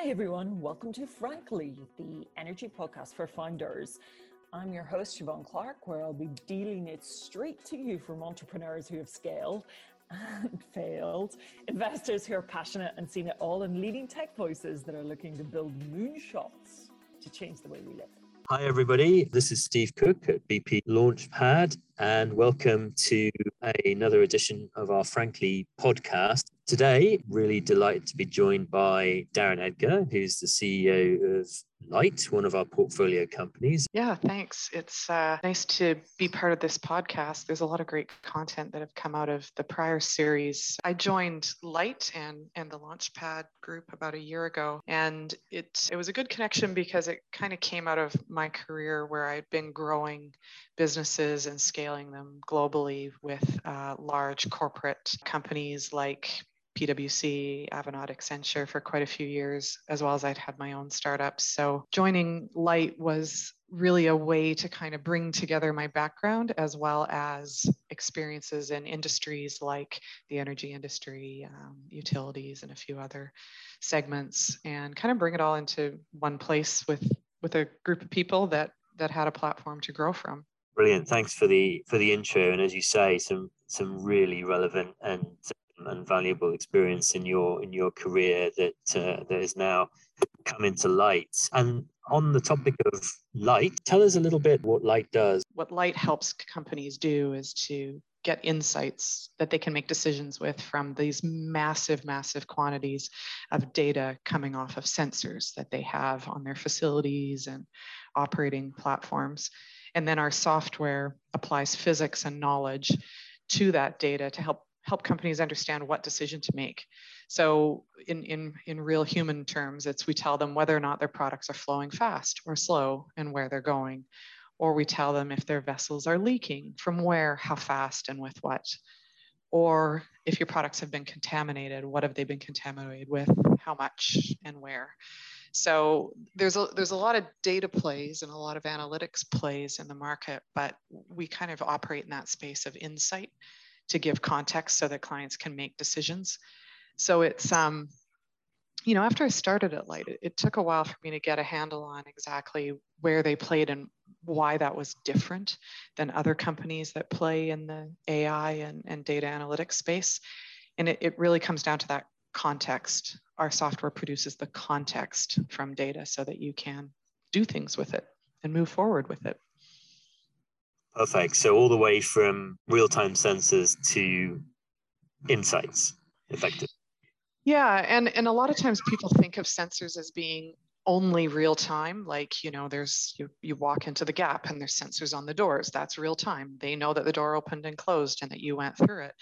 Hi, everyone. Welcome to Frankly, the energy podcast for founders. I'm your host, Siobhan Clark, where I'll be dealing it straight to you from entrepreneurs who have scaled and failed, investors who are passionate and seen it all, and leading tech voices that are looking to build moonshots to change the way we live. Hi, everybody. This is Steve Cook at BP Launchpad, and welcome to another edition of our Frankly podcast. Today, really delighted to be joined by Darren Edgar, who's the CEO of Lytt, one of our portfolio companies. Yeah, thanks. It's uh, nice to be part of this podcast. There's a lot of great content that have come out of the prior series. I joined Lytt and and the Launchpad group about a year ago, and it it was a good connection because it kind of came out of my career where I'd been growing businesses and scaling them globally with uh, large corporate companies like PwC, Avanade, Accenture for quite a few years, as well as I'd had my own startups. So joining Lytt was really a way to kind of bring together my background as well as experiences in industries like the energy industry, um, utilities, and a few other segments, and kind of bring it all into one place with with a group of people that that had a platform to grow from. Brilliant. Thanks for the for the intro, and as you say, some some really relevant and and valuable experience in your in your career that uh, that is now come into light. And on the topic of Lytt, tell us a little bit what Lytt does. What Lytt helps companies do is to get insights that they can make decisions with from these massive, massive quantities of data coming off of sensors that they have on their facilities and operating platforms. And then our software applies physics and knowledge to that data to help help companies understand what decision to make. So in, in, in real human terms, it's we tell them whether or not their products are flowing fast or slow and where they're going. Or we tell them if their vessels are leaking, from where, how fast, and with what. Or if your products have been contaminated, what have they been contaminated with, how much, and where. So there's a there's a lot of data plays and a lot of analytics plays in the market, but we kind of operate in that space of insight to give context so that clients can make decisions. So it's, um, you know, after I started at Lytt, it, it, took a while for me to get a handle on exactly where they played and why that was different than other companies that play in the AI and, and data analytics space. And it, it really comes down to that context. Our software produces the context from data so that you can do things with it and move forward with it. Perfect. So all the way from real-time sensors to insights, effective. Yeah, and and a lot of times people think of sensors as being only real time like you know there's you, you walk into the gap and there's sensors on the doors that's real time they know that the door opened and closed and that you went through it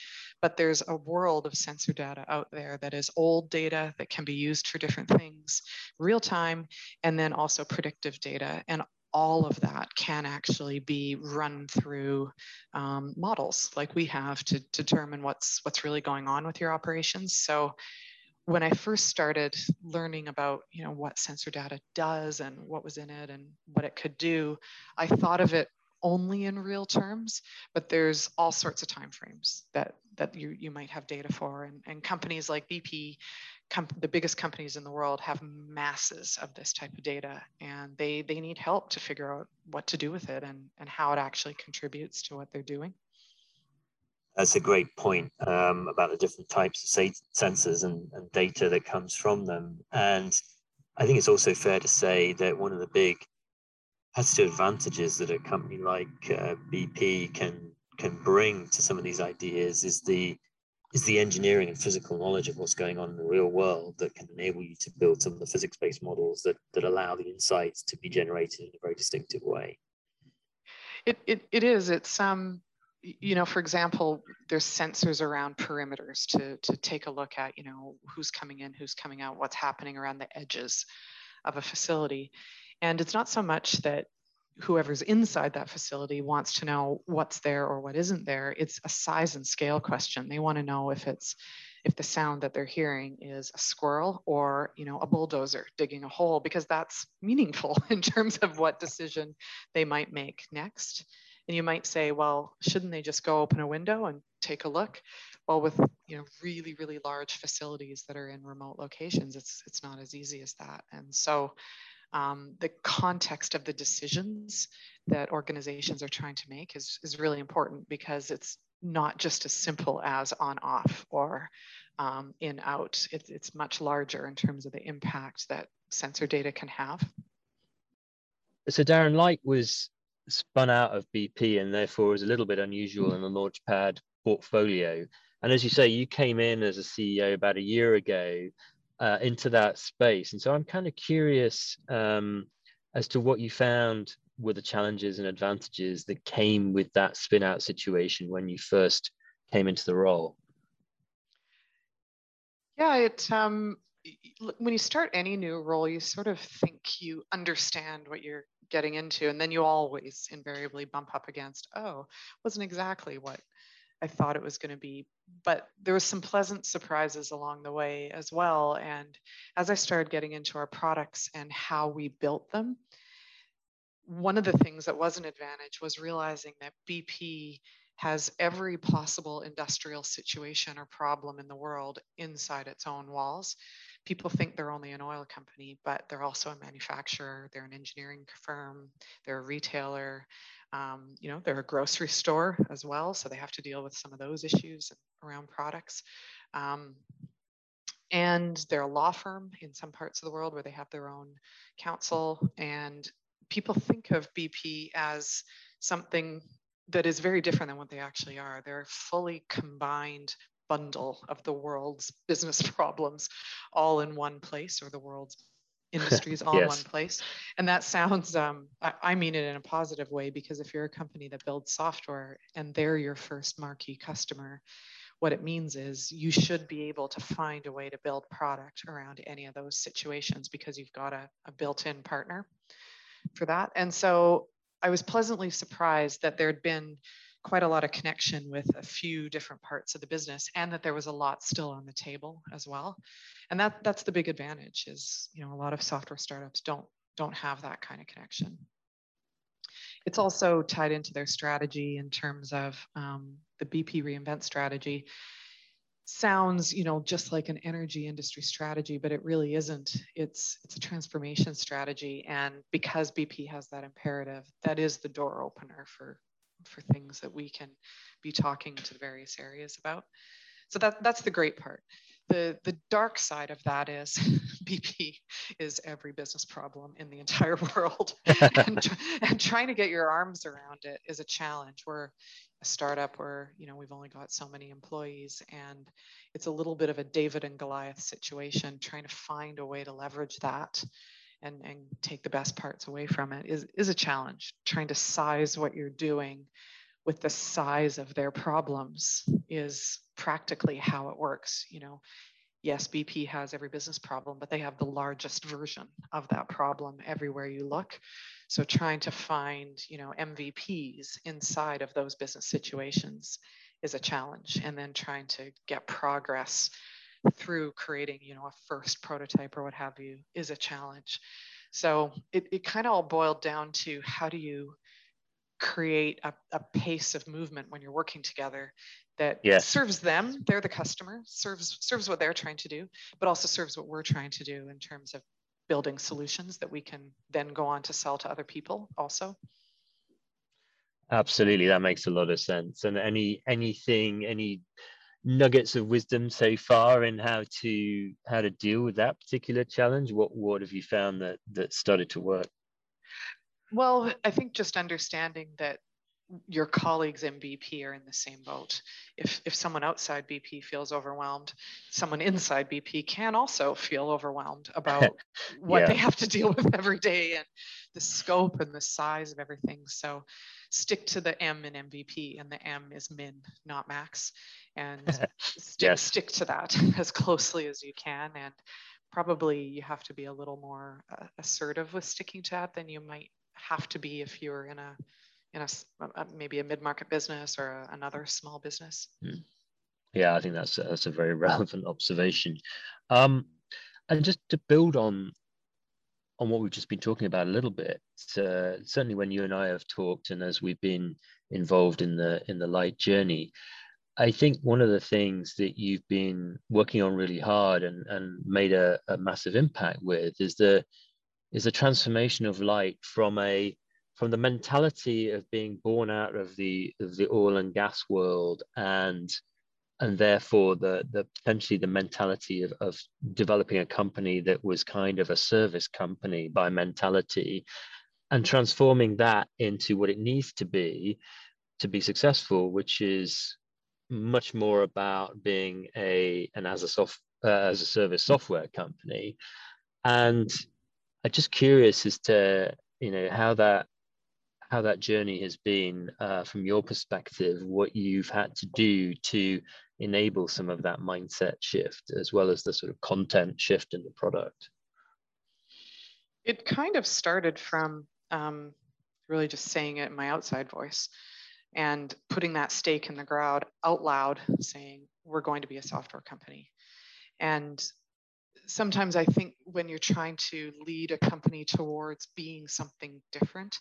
but there's a world of sensor data out there that is old data that can be used for different things real time and then also predictive data and all of that can actually be run through um, models like we have to, determine what's what's really going on with your operations. So when I first started learning about you know what sensor data does and what was in it and what it could do, I thought of it only in real terms, but there's all sorts of timeframes that that you you might have data for, and, and companies like BP the biggest companies in the world have masses of this type of data and they they need help to figure out what to do with it and and how it actually contributes to what they're doing. That's a great point um, about the different types of sensors and, and data that comes from them. And i think it's also fair to say that one of the big competitive advantages that a company like uh, bp can can bring to some of these ideas is the is the engineering and physical knowledge of what's going on in the real world that can enable you to build some of the physics-based models that, that allow the insights to be generated in a very distinctive way. It, it, it is. It's um, you know, for example, there's sensors around perimeters to to take a look at, you know, who's coming in, who's coming out, what's happening around the edges of a facility. And it's not so much that whoever's inside that facility wants to know what's there or what isn't there it's a size and scale question. They want to know if it's if the sound that they're hearing is a squirrel or you know a bulldozer digging a hole because that's meaningful in terms of what decision they might make next. And you might say well shouldn't they just go open a window and take a look? Well, with you know really really large facilities that are in remote locations, it's it's not as easy as that. And so um, the context of the decisions that organizations are trying to make is, is really important because it's not just as simple as on off or um, in out. It, it's much larger in terms of the impact that sensor data can have. So Darren Lytt was spun out of BP and therefore is a little bit unusual in the Launchpad portfolio. And as you say, you came in as a CEO about a year ago uh, into that space. And so I'm kind of curious um, as to what you found were the challenges and advantages that came with that spin out situation when you first came into the role. Yeah, it um, when you start any new role, you sort of think you understand what you're getting into, and then you always invariably bump up against, oh, wasn't exactly what I thought it was going to be. But there was some pleasant surprises along the way as well. And as I started getting into our products and how we built them, one of the things that was an advantage was realizing that BP has every possible industrial situation or problem in the world inside its own walls. People think they're only an oil company, but they're also a manufacturer, they're an engineering firm, they're a retailer, um, you know, they're a grocery store as well, so they have to deal with some of those issues around products. Um, and they're a law firm in some parts of the world where they have their own counsel. And people think of BP as something that is very different than what they actually are. They're fully combined bundle of the world's business problems all in one place or the world's industries all yes. in one place. And that sounds, um, I, I, mean it in a positive way because if you're a company that builds software and they're your first marquee customer, what it means is you should be able to find a way to build product around any of those situations because you've got a, a built in partner for that. And so I was pleasantly surprised that there'd been quite a lot of connection with a few different parts of the business and that there was a lot still on the table as well. And that that's the big advantage is you know a lot of software startups don't don't have that kind of connection. It's also tied into their strategy in terms of um, the bp reinvent strategy. Sounds you know just like an energy industry strategy but it really isn't. It's it's a transformation strategy. And because bp has that imperative that is the door opener for for things that we can be talking to the various areas about. So that, that's the great part. The, the dark side of that is BP is every business problem in the entire world. and, and trying to get your arms around it is a challenge. We're a startup where you know we've only got so many employees and it's a little bit of a David and Goliath situation trying to find a way to leverage that and, and take the best parts away from it is, is a challenge. Trying to size what you're doing with the size of their problems is practically how it works. You know, yes, BP has every business problem, but they have the largest version of that problem everywhere you look. So trying to find, you know, MVPs inside of those business situations is a challenge. And then trying to get progress through creating, you know, a first prototype or what have you is a challenge. So it, it kind of all boiled down to how do you create a, a pace of movement when you're working together that yes. serves them, they're the customer, serves serves what they're trying to do, but also serves what we're trying to do in terms of building solutions that we can then go on to sell to other people also. Absolutely, that makes a lot of sense. And any anything, any nuggets of wisdom so far in how to how to deal with that particular challenge? What what have you found that that started to work? Well, I think just understanding that your colleagues in BP are in the same boat. If, if someone outside BP feels overwhelmed, someone inside BP can also feel overwhelmed about what they have to deal with every day and the scope and the size of everything. So stick to the M in MVP, and the M is min, not max. And stick, yes. stick to that as closely as you can. And probably you have to be a little more uh, assertive with sticking to that than you might have to be if you're in a in a, a maybe a mid-market business or a, another small business. Hmm. Yeah, I think that's a, that's a very relevant observation. Um, and just to build on on what we've just been talking about a little bit, uh, certainly when you and I have talked, and as we've been involved in the in the Lytt journey, I think one of the things that you've been working on really hard and, and made a, a massive impact with is the is the transformation of Lytt from a from the mentality of being born out of the of the oil and gas world and and therefore the the potentially the mentality of, of developing a company that was kind of a service company by mentality and transforming that into what it needs to be to be successful which is much more about being a an as a soft uh, as a service software company. And i'm just curious as to you know how that how that journey has been uh, from your perspective what you've had to do to enable some of that mindset shift as well as the sort of content shift in the product. It kind of started from um, really just saying it in my outside voice and putting that stake in the ground out loud saying we're going to be a software company. And sometimes i think when you're trying to lead a company towards being something different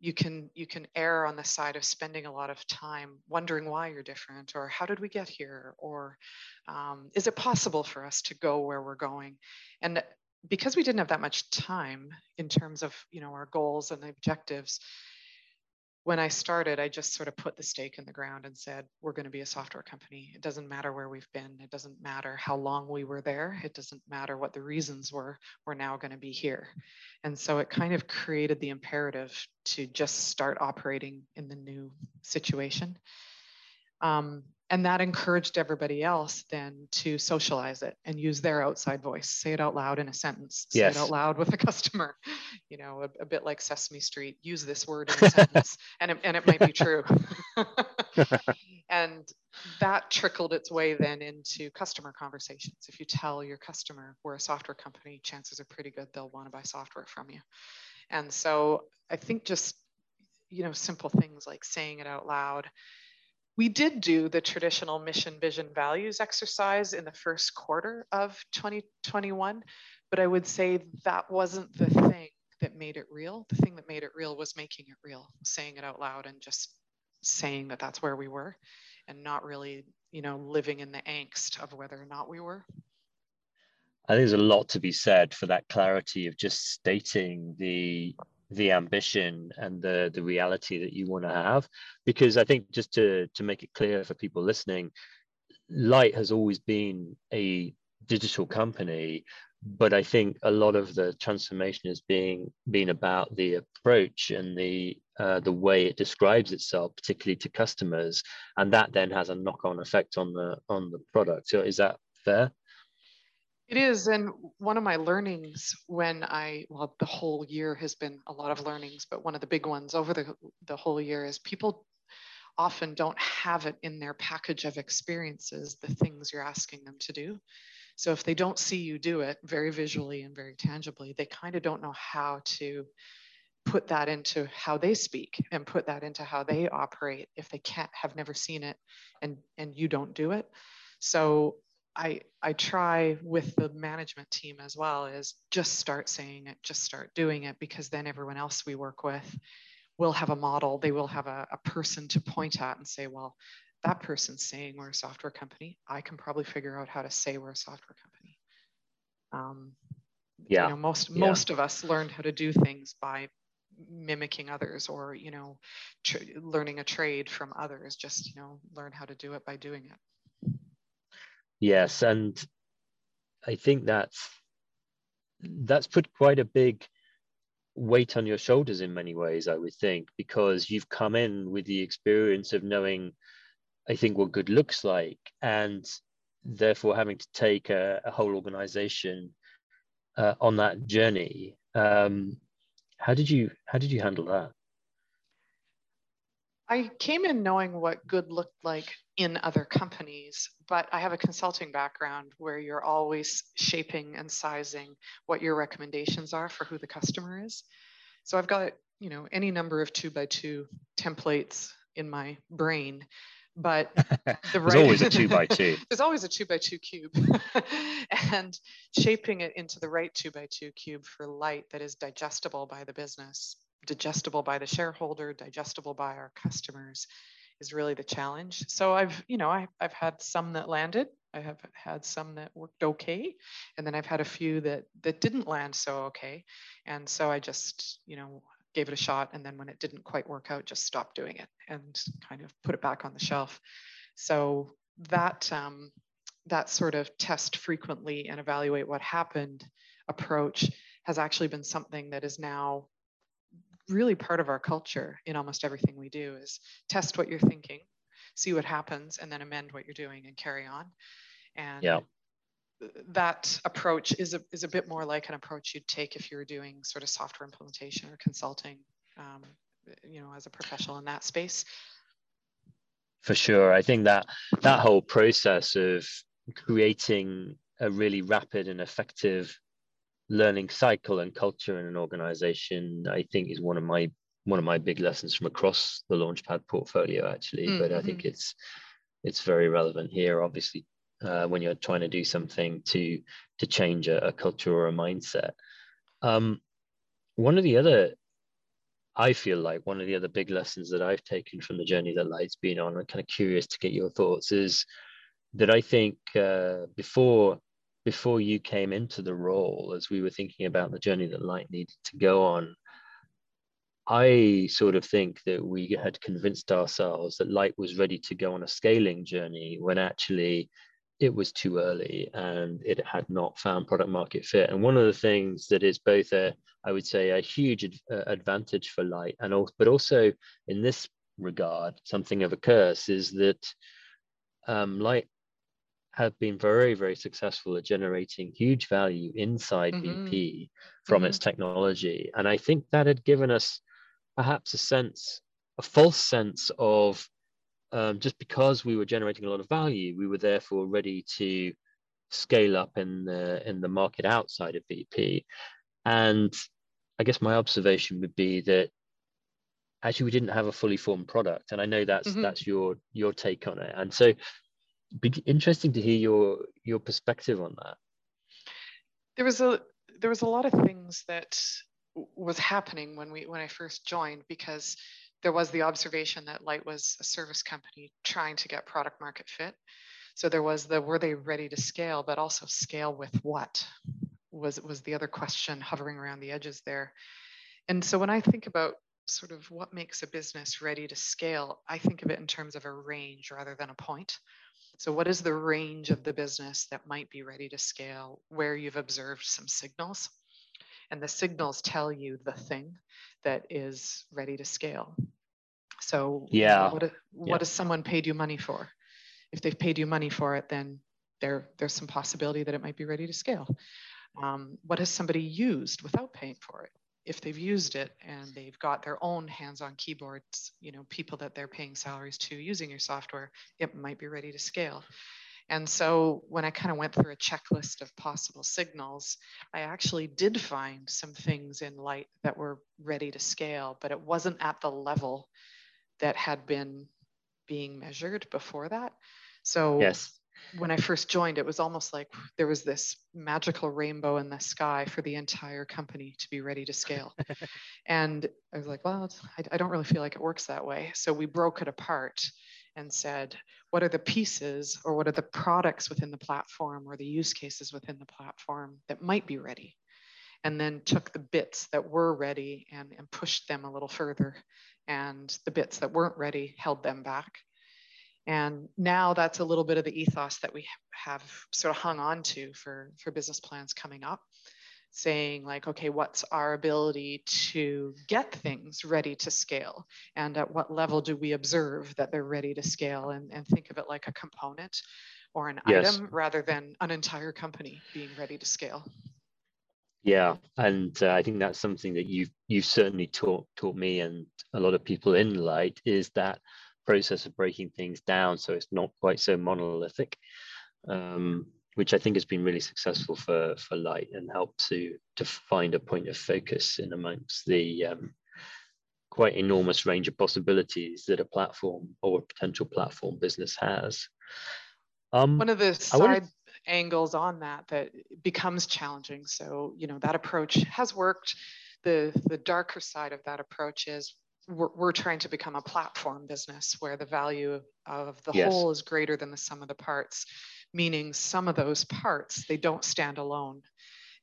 you can you can err on the side of spending a lot of time wondering why you're different or how did we get here or um, is it possible for us to go where we're going? And because we didn't have that much time in terms of you know our goals and objectives when I started, I just sort of put the stake in the ground and said, we're going to be a software company. It doesn't matter where we've been. It doesn't matter how long we were there. It doesn't matter what the reasons were. We're now going to be here. And so it kind of created the imperative to just start operating in the new situation. Um, and that encouraged everybody else then to socialize it and use their outside voice. Say it out loud in a sentence. Say yes. it out loud with a customer. You know a, a, bit like sesame street. Use this word in a sentence. And it, and it might be true. And that trickled its way then into customer conversations. If you tell your customer we're a software company chances are pretty good they'll want to buy software from you. And so i think just you know simple things like saying it out loud we did do the traditional mission, vision, values exercise in the first quarter of 2021, but I would say that wasn't the thing that made it real. The thing that made it real was making it real, saying it out loud and just saying that that's where we were and not really, you know, living in the angst of whether or not we were. I think there's a lot to be said for that clarity of just stating the the ambition and the the reality that you want to have. Because i think just to to make it clear for people listening Lytt has always been a digital company but i think a lot of the transformation has being been about the approach and the uh, the way it describes itself particularly to customers. And that then has a knock-on effect on the on the product. So is that fair it is. And one of my learnings when I, well, the whole year has been a lot of learnings, but one of the big ones over the, the whole year is people often don't have it in their package of experiences, the things you're asking them to do. So if they don't see you do it very visually and very tangibly, they kind of don't know how to put that into how they speak and put that into how they operate if they can't have never seen it and and you don't do it so I, I try with the management team as well is just start saying it, just start doing it, because then everyone else we work with will have a model. They will have a, a person to point at and say, well, that person's saying we're a software company. I can probably figure out how to say we're a software company. Um, yeah. You know, most yeah. most of us learned how to do things by mimicking others or you know learning a trade from others just you know learn how to do it by doing it Yes, and I think that's that's put quite a big weight on your shoulders in many ways, I would think, because you've come in with the experience of knowing, I think, what good looks like, and therefore having to take a, a whole organization uh, on that journey. Um, how did you how did you handle that? I came in knowing what good looked like in other companies, but I have a consulting background where you're always shaping and sizing what your recommendations are for who the customer is. So I've got, you know, any number of two by two templates in my brain, but the there's right, always a two by two. there's always a two by two cube, and shaping it into the right two by two cube for Lytt that is digestible by the business digestible by the shareholder, digestible by our customers, is really the challenge. So I've, you know, I, I've had some that landed. I have had some that worked okay, and then I've had a few that that didn't land so okay. And so I just, you know, gave it a shot, and then when it didn't quite work out, just stopped doing it and kind of put it back on the shelf. So that um, that sort of test frequently and evaluate what happened approach has actually been something that is now really part of our culture in almost everything we do is test what you're thinking see what happens and then amend what you're doing and carry on. And yeah. that approach is a, is a bit more like an approach you'd take if you were doing sort of software implementation or consulting um, you know as a professional in that space. For sure. I think that that whole process of creating a really rapid and effective learning cycle and culture in an organization i think is one of my one of my big lessons from across the launchpad portfolio actually mm-hmm. but i think mm-hmm. it's it's very relevant here obviously uh, when you're trying to do something to to change a, a culture or a mindset um, one of the other i feel like one of the other big lessons that i've taken from the journey that Lytt's been on i'm kind of curious to get your thoughts is that i think uh, before before you came into the role, as we were thinking about the journey that Lytt needed to go on, I sort of think that we had convinced ourselves that Lytt was ready to go on a scaling journey when actually it was too early and it had not found product market fit. And one of the things that is both a, I would say, a huge ad- uh, advantage for Lytt, and also, but also in this regard, something of a curse is that um, Lytt have been very, very successful at generating huge value inside mm-hmm. BP from mm-hmm. its technology. And I think that had given us perhaps a sense, a false sense of um, just because we were generating a lot of value, we were therefore ready to scale up in the in the market outside of BP. And I guess my observation would be that actually we didn't have a fully formed product. And I know that's mm-hmm. that's your your take on it. And so be interesting to hear your your perspective on that. There was a there was a lot of things that was happening when we when I first joined because there was the observation that Lytt was a service company trying to get product market fit. So there was the were they ready to scale, but also scale with what was was the other question hovering around the edges there. And so when I think about sort of what makes a business ready to scale, I think of it in terms of a range rather than a point. So, what is the range of the business that might be ready to scale where you've observed some signals? And the signals tell you the thing that is ready to scale. So, yeah, what, what yeah. has someone paid you money for? If they've paid you money for it, then there, there's some possibility that it might be ready to scale. Um, what has somebody used without paying for it? If they've used it and they've got their own hands-on keyboards, you know, people that they're paying salaries to using your software, it might be ready to scale. And so when I kind of went through a checklist of possible signals, I actually did find some things in Lytt that were ready to scale, but it wasn't at the level that had been being measured before that. So yes when I first joined, it was almost like there was this magical rainbow in the sky for the entire company to be ready to scale. and I was like, well, I, I, don't really feel like it works that way. So we broke it apart and said, what are the pieces or what are the products within the platform or the use cases within the platform that might be ready? And then took the bits that were ready and, and pushed them a little further. And the bits that weren't ready held them back and now that's a little bit of the ethos that we have sort of hung on to for, for business plans coming up, saying like, okay, what's our ability to get things ready to scale? And at what level do we observe that they're ready to scale and, and think of it like a component or an yes. item rather than an entire company being ready to scale? Yeah, and uh, I think that's something that you've you've certainly taught taught me and a lot of people in Lytt is that process of breaking things down so it's not quite so monolithic, um, which I think has been really successful for for Lytt and helped to to find a point of focus in amongst the um, quite enormous range of possibilities that a platform or a potential platform business has. Um, One of the side angles on that that becomes challenging. So you know that approach has worked. The the darker side of that approach is we're, we're trying to become a platform business where the value of the yes. whole is greater than the sum of the parts, meaning some of those parts, they don't stand alone.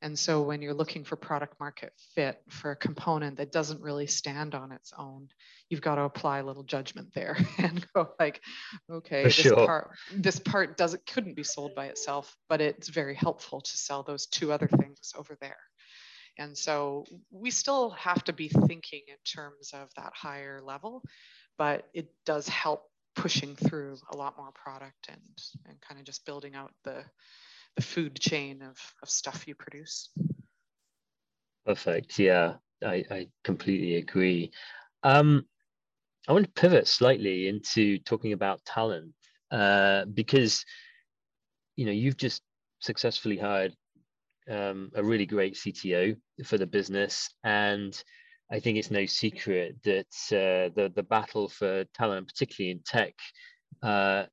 And so when you're looking for product market fit for a component that doesn't really stand on its own, you've got to apply a little judgment there and go like, okay, for this sure. part this part doesn't couldn't be sold by itself, but it's very helpful to sell those two other things over there. And so we still have to be thinking in terms of that higher level, but it does help pushing through a lot more product and, and kind of just building out the, the food chain of, of stuff you produce. Perfect. Yeah, I, I completely agree. Um, I want to pivot slightly into talking about talent uh, because you know you've just successfully hired um, a really great CTO for the business, and I think it's no secret that uh, the the battle for talent, particularly in tech, uh,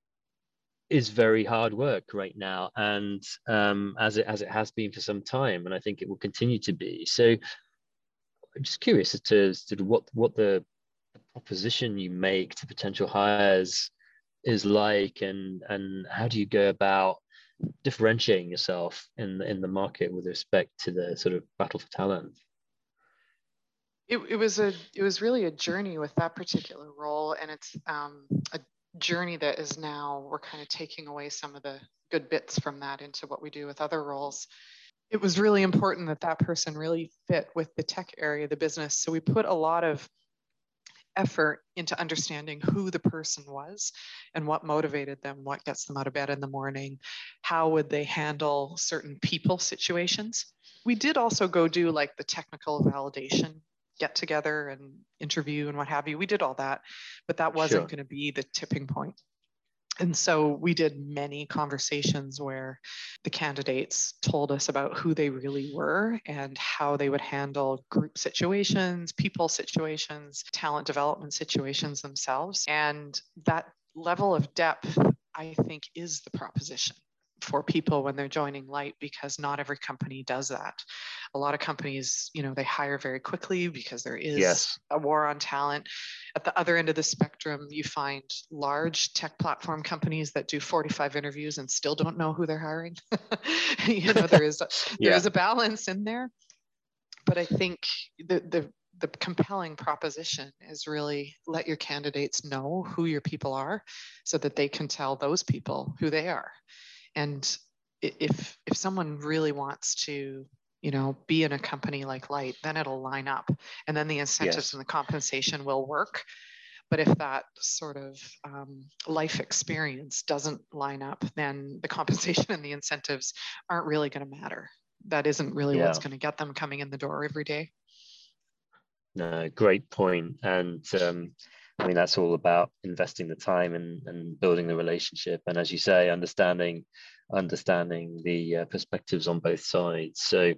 is very hard work right now, and um, as it as it has been for some time, and I think it will continue to be. So, I'm just curious as to, what what the, the proposition you make to potential hires is like, and and how do you go about differentiating yourself in the, in the market with respect to the sort of battle for talent? It, it was a it was really a journey with that particular role, and it's um, a journey that is now we're kind of taking away some of the good bits from that into what we do with other roles. It was really important that that person really fit with the tech area of the business, so we put a lot of effort into understanding who the person was and what motivated them, what gets them out of bed in the morning, how would they handle certain people situations. We did also go do like the technical validation get together and interview and what have you. We did all that, but that wasn't sure. going to be the tipping point and so we did many conversations where the candidates told us about who they really were and how they would handle group situations, people situations, talent development situations themselves. And that level of depth, I think, is the proposition for people when they're joining Lytt because not every company does that. A lot of companies you know they hire very quickly because there is yes. a war on talent. At the other end of the spectrum you find large tech platform companies that do 45 interviews and still don't know who they're hiring. You know there is a, yeah. there is a balance in there. But i think the the the compelling proposition is really let your candidates know who your people are so that they can tell those people who they are and if if someone really wants to you know be in a company like Lytt then it'll line up. And then the incentives yes. and the compensation will work. But if that sort of um, life experience doesn't line up then the compensation and the incentives aren't really going to matter. That isn't really yeah. what's going to get them coming in the door every day. No great point. And um, I mean, that's all about investing the time and, and building the relationship. And as you say, understanding understanding the uh, perspectives on both sides. So,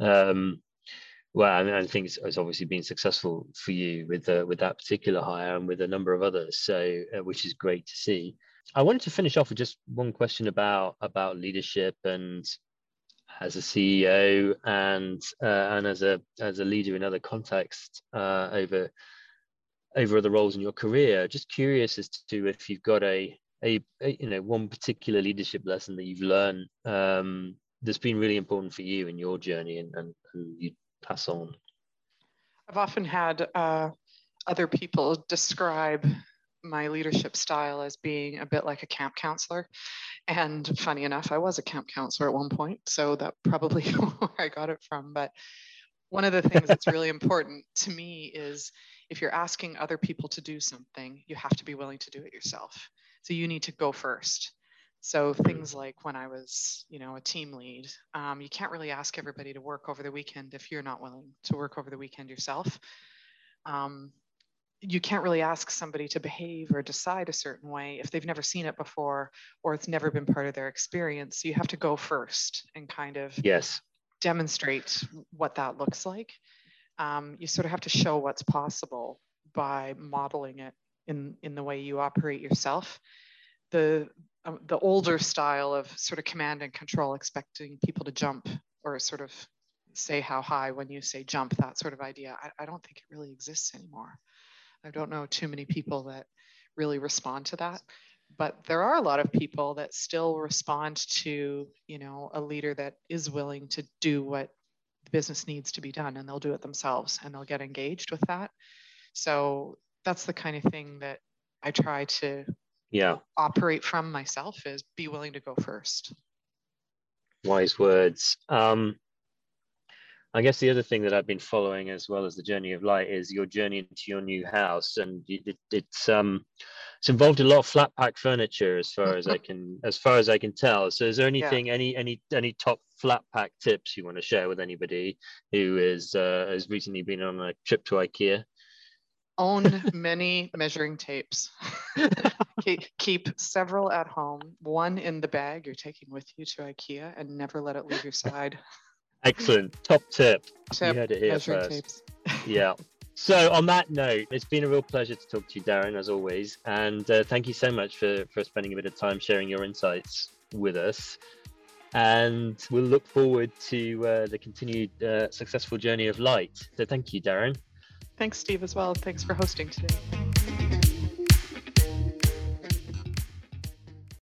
um, well, I, mean, I think it's, it's, obviously been successful for you with uh, with that particular hire and with a number of others. So, uh, which is great to see. I wanted to finish off with just one question about about leadership and as a CEO and uh, and as a as a leader in other contexts uh, over over other roles in your career. Just curious as to if you've got a, a, a you know one particular leadership lesson that you've learned um, that's been really important for you in your journey and, and, and you pass on. I've often had uh, other people describe my leadership style as being a bit like a camp counselor. And funny enough, I was a camp counselor at one point. So that probably where I got it from. But one of the things that's really important to me is if you're asking other people to do something, you have to be willing to do it yourself. So you need to go first. So things like when I was, you know, a team lead, um, you can't really ask everybody to work over the weekend if you're not willing to work over the weekend yourself. Um, you can't really ask somebody to behave or decide a certain way if they've never seen it before or it's never been part of their experience. So you have to go first and kind of yes demonstrate what that looks like um, you sort of have to show what's possible by modeling it in, in the way you operate yourself. The, uh, the older style of sort of command and control, expecting people to jump or sort of say how high when you say jump, that sort of idea, I, I don't think it really exists anymore. I don't know too many people that really respond to that. But there are a lot of people that still respond to, you know, a leader that is willing to do what the business needs to be done and they'll do it themselves and they'll get engaged with that. So that's the kind of thing that I try to yeah operate from myself is be willing to go first. Wise words. Um, I guess the other thing that I've been following as well as the journey of Lytt is your journey into your new house, and it, it's um, it's involved a lot of flat pack furniture as far as I can as far as I can tell. So, is there anything, yeah. any any any top flat pack tips you want to share with anybody who is uh, has recently been on a trip to IKEA? Own many measuring tapes. keep, keep several at home. One in the bag you're taking with you to IKEA, and never let it leave your side. Excellent. Top tip. tip you heard it here first. Tapes. yeah. So on that note, it's been a real pleasure to talk to you, Darren, as always. And uh, thank you so much for, for spending a bit of time sharing your insights with us. And we'll look forward to uh, the continued uh, successful journey of Lytt. So thank you, Darren. Thanks, Steve, as well. Thanks for hosting today.